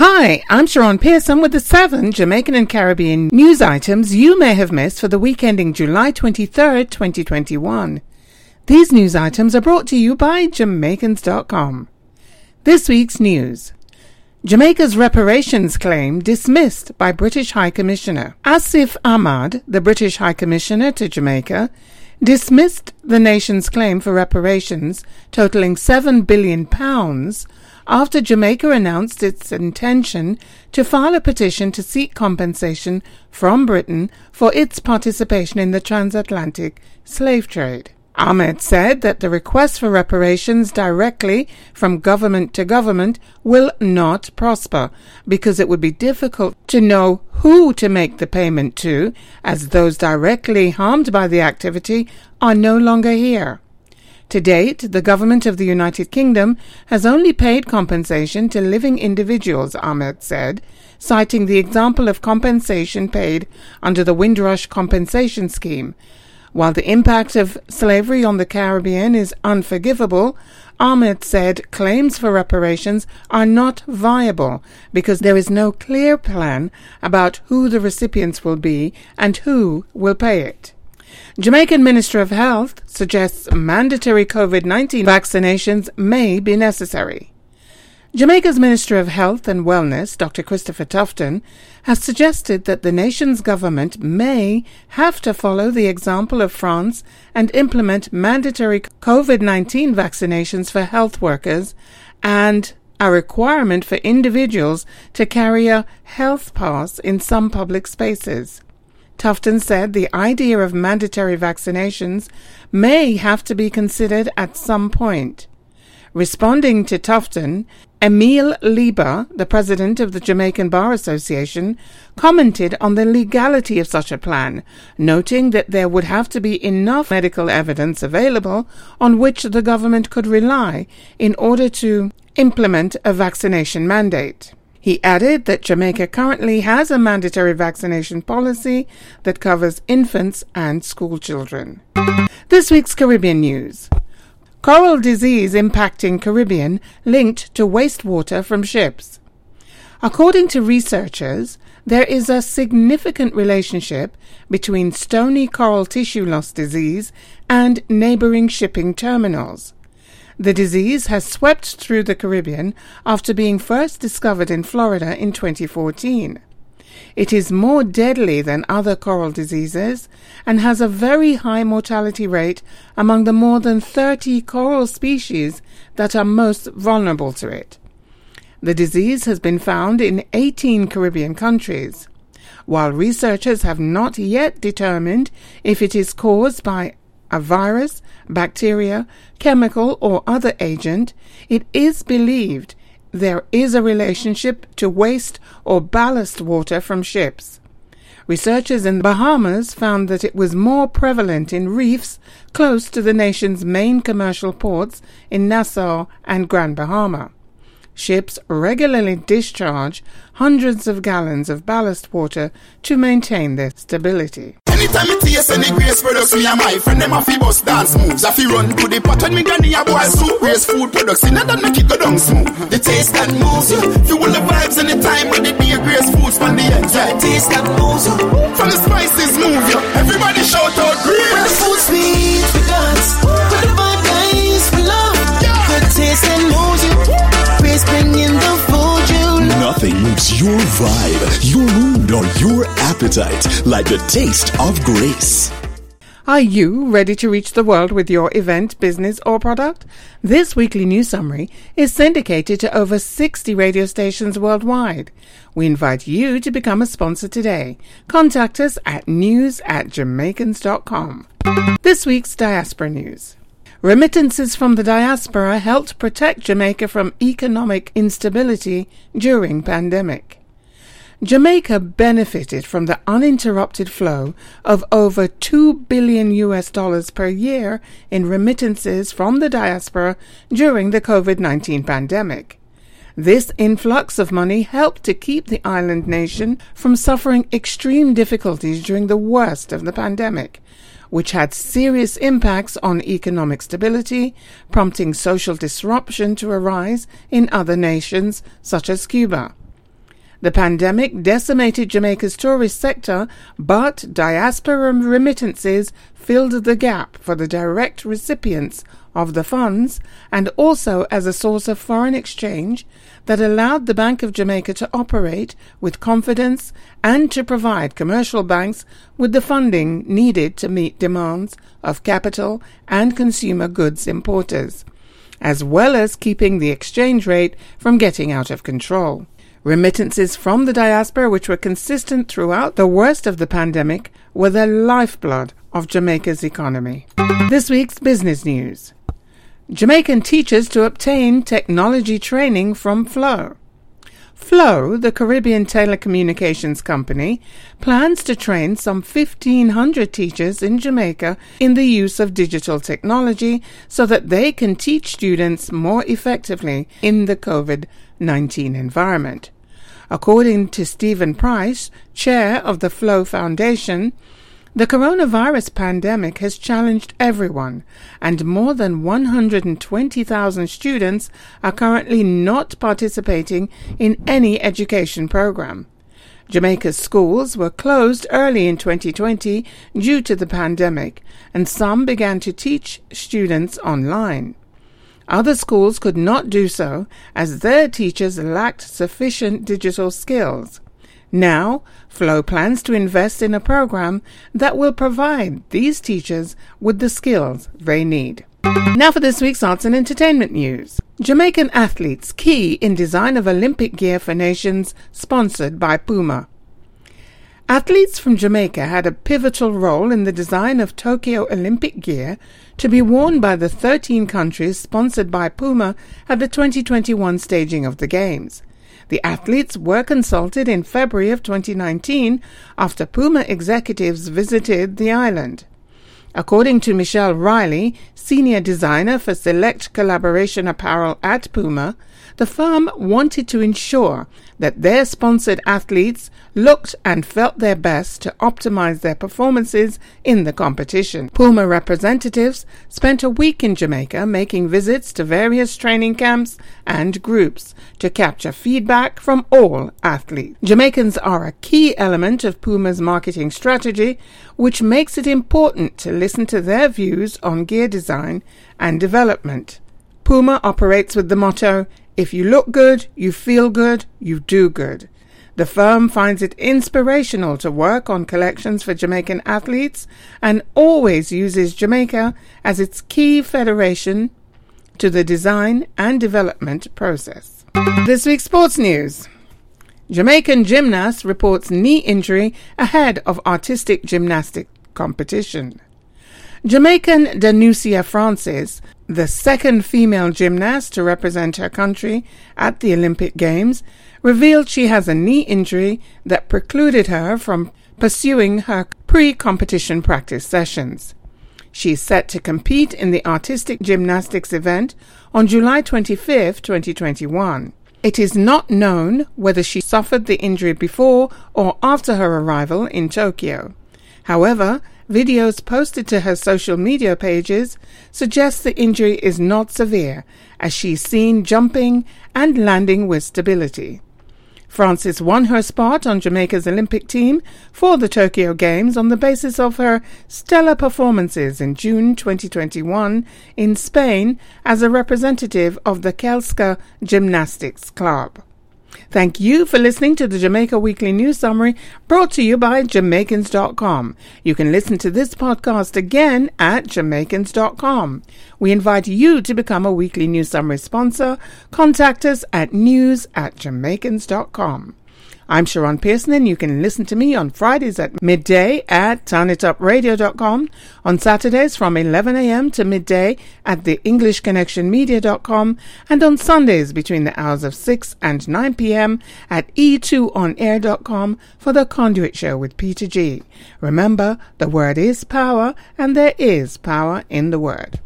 Hi, I'm Sharon Pearson with the seven Jamaican and Caribbean news items you may have missed for the week ending July 23rd, 2021. These news items are brought to you by Jamaicans.com. This week's news. Jamaica's reparations claim dismissed by British High Commissioner. Asif Ahmad, the British High Commissioner to Jamaica, dismissed the nation's claim for reparations totaling £7 billion after Jamaica announced its intention to file a petition to seek compensation from Britain for its participation in the transatlantic slave trade. Ahmad said that the request for reparations directly from government to government will not prosper because it would be difficult to know who to make the payment to, as those directly harmed by the activity are no longer here. To date, the government of the United Kingdom has only paid compensation to living individuals, Ahmad said, citing the example of compensation paid under the Windrush Compensation Scheme. While the impact of slavery on the Caribbean is unforgivable, Ahmad said claims for reparations are not viable because there is no clear plan about who the recipients will be and who will pay it. Jamaican Minister of Health suggests mandatory COVID 19 vaccinations may be necessary. Jamaica's Minister of Health and Wellness, Dr. Christopher Tufton, has suggested that the nation's government may have to follow the example of France and implement mandatory COVID 19 vaccinations for health workers and a requirement for individuals to carry a health pass in some public spaces. Tufton said the idea of mandatory vaccinations may have to be considered at some point. Responding to Tufton, Emile Leiba, the president of the Jamaican Bar Association, commented on the legality of such a plan, noting that there would have to be enough medical evidence available on which the government could rely in order to implement a vaccination mandate. He added that Jamaica currently has a mandatory vaccination policy that covers infants and school children. This week's Caribbean news. Coral disease impacting Caribbean linked to wastewater from ships. According to researchers, there is a significant relationship between stony coral tissue loss disease and neighboring shipping terminals. The disease has swept through the Caribbean after being first discovered in Florida in 2014. It is more deadly than other coral diseases and has a very high mortality rate among the more than 30 coral species that are most vulnerable to it. The disease has been found in 18 Caribbean countries. While researchers have not yet determined if it is caused by a virus, bacteria, chemical, or other agent, it is believed there is a relationship to waste or ballast water from ships. Researchers in the Bahamas found that it was more prevalent in reefs close to the nation's main commercial ports in Nassau and Grand Bahama. Ships regularly discharge hundreds of gallons of ballast water to maintain their stability. Anytime me taste any grace products, me and my friend them a fi bust dance moves. I fi run to the pot when me granny a boil soup. Grace food products in that make it go down smooth. The taste that moves you, fuel the vibes anytime when the beer grace foods from the end. Yeah, taste that moves you, from the spices move you. Everybody shout out grace. Your vibe, your mood, or your appetite like the taste of grace. Are you ready to reach the world with your event, business, or product? This weekly news summary is syndicated to over 60 radio stations worldwide. We invite you to become a sponsor today. Contact us at news at jamaicans.com. This week's diaspora news. Remittances from the diaspora helped protect Jamaica from economic instability during pandemic. Jamaica benefited from the uninterrupted flow of over 2 billion US dollars per year in remittances from the diaspora during the COVID-19 pandemic. This influx of money helped to keep the island nation from suffering extreme difficulties during the worst of the pandemic, which had serious impacts on economic stability, prompting social disruption to arise in other nations such as Cuba. The pandemic decimated Jamaica's tourist sector, but diaspora remittances filled the gap for the direct recipients of the funds and also as a source of foreign exchange that allowed the Bank of Jamaica to operate with confidence and to provide commercial banks with the funding needed to meet demands of capital and consumer goods importers, as well as keeping the exchange rate from getting out of control. Remittances from the diaspora, which were consistent throughout the worst of the pandemic, were the lifeblood of Jamaica's economy. This week's business news. Jamaican teachers to obtain technology training from Flow. Flow, the Caribbean telecommunications company, plans to train some 1,500 teachers in Jamaica in the use of digital technology so that they can teach students more effectively in the COVID 19 environment. According to Stephen Price, chair of the Flow Foundation, the coronavirus pandemic has challenged everyone, and more than 120,000 students are currently not participating in any education program. Jamaica's schools were closed early in 2020 due to the pandemic, and some began to teach students online. Other schools could not do so as their teachers lacked sufficient digital skills. Now, Flow plans to invest in a program that will provide these teachers with the skills they need. Now for this week's arts and entertainment news. Jamaican athletes key in design of Olympic gear for nations sponsored by Puma. Athletes from Jamaica had a pivotal role in the design of Tokyo Olympic gear to be worn by the 13 countries sponsored by Puma at the 2021 staging of the Games. The athletes were consulted in February of 2019 after Puma executives visited the island. According to Michelle Riley, senior designer for select collaboration apparel at Puma, the firm wanted to ensure that their sponsored athletes looked and felt their best to optimize their performances in the competition. Puma representatives spent a week in Jamaica making visits to various training camps and groups to capture feedback from all athletes. Jamaicans are a key element of Puma's marketing strategy, which makes it important to listen to their views on gear design and development. Puma operates with the motto if you look good, you feel good, you do good. The firm finds it inspirational to work on collections for Jamaican athletes and always uses Jamaica as its key federation to the design and development process. This week's sports news. Jamaican gymnast reports knee injury ahead of artistic gymnastic competition. Jamaican Danusia Francis, the second female gymnast to represent her country at the Olympic Games, revealed she has a knee injury that precluded her from pursuing her pre competition practice sessions. She is set to compete in the artistic gymnastics event on July 25, 2021. It is not known whether she suffered the injury before or after her arrival in Tokyo. However, videos posted to her social media pages suggest the injury is not severe, as she's seen jumping and landing with stability. Francis won her spot on Jamaica's Olympic team for the Tokyo Games on the basis of her stellar performances in June 2021 in Spain as a representative of the Kelska Gymnastics Club. Thank you for listening to the Jamaica Weekly News Summary brought to you by Jamaicans.com. You can listen to this podcast again at Jamaicans.com. We invite you to become a Weekly News Summary sponsor. Contact us at news at Jamaicans.com. I'm Sharon Pearson, and you can listen to me on Fridays at midday at turnitupradio.com, on Saturdays from 11 a.m. to midday at the EnglishConnectionMedia.com, and on Sundays between the hours of 6 and 9 p.m. at e2onair.com for the Conduit Show with Peter G. Remember, the word is power, and there is power in the word.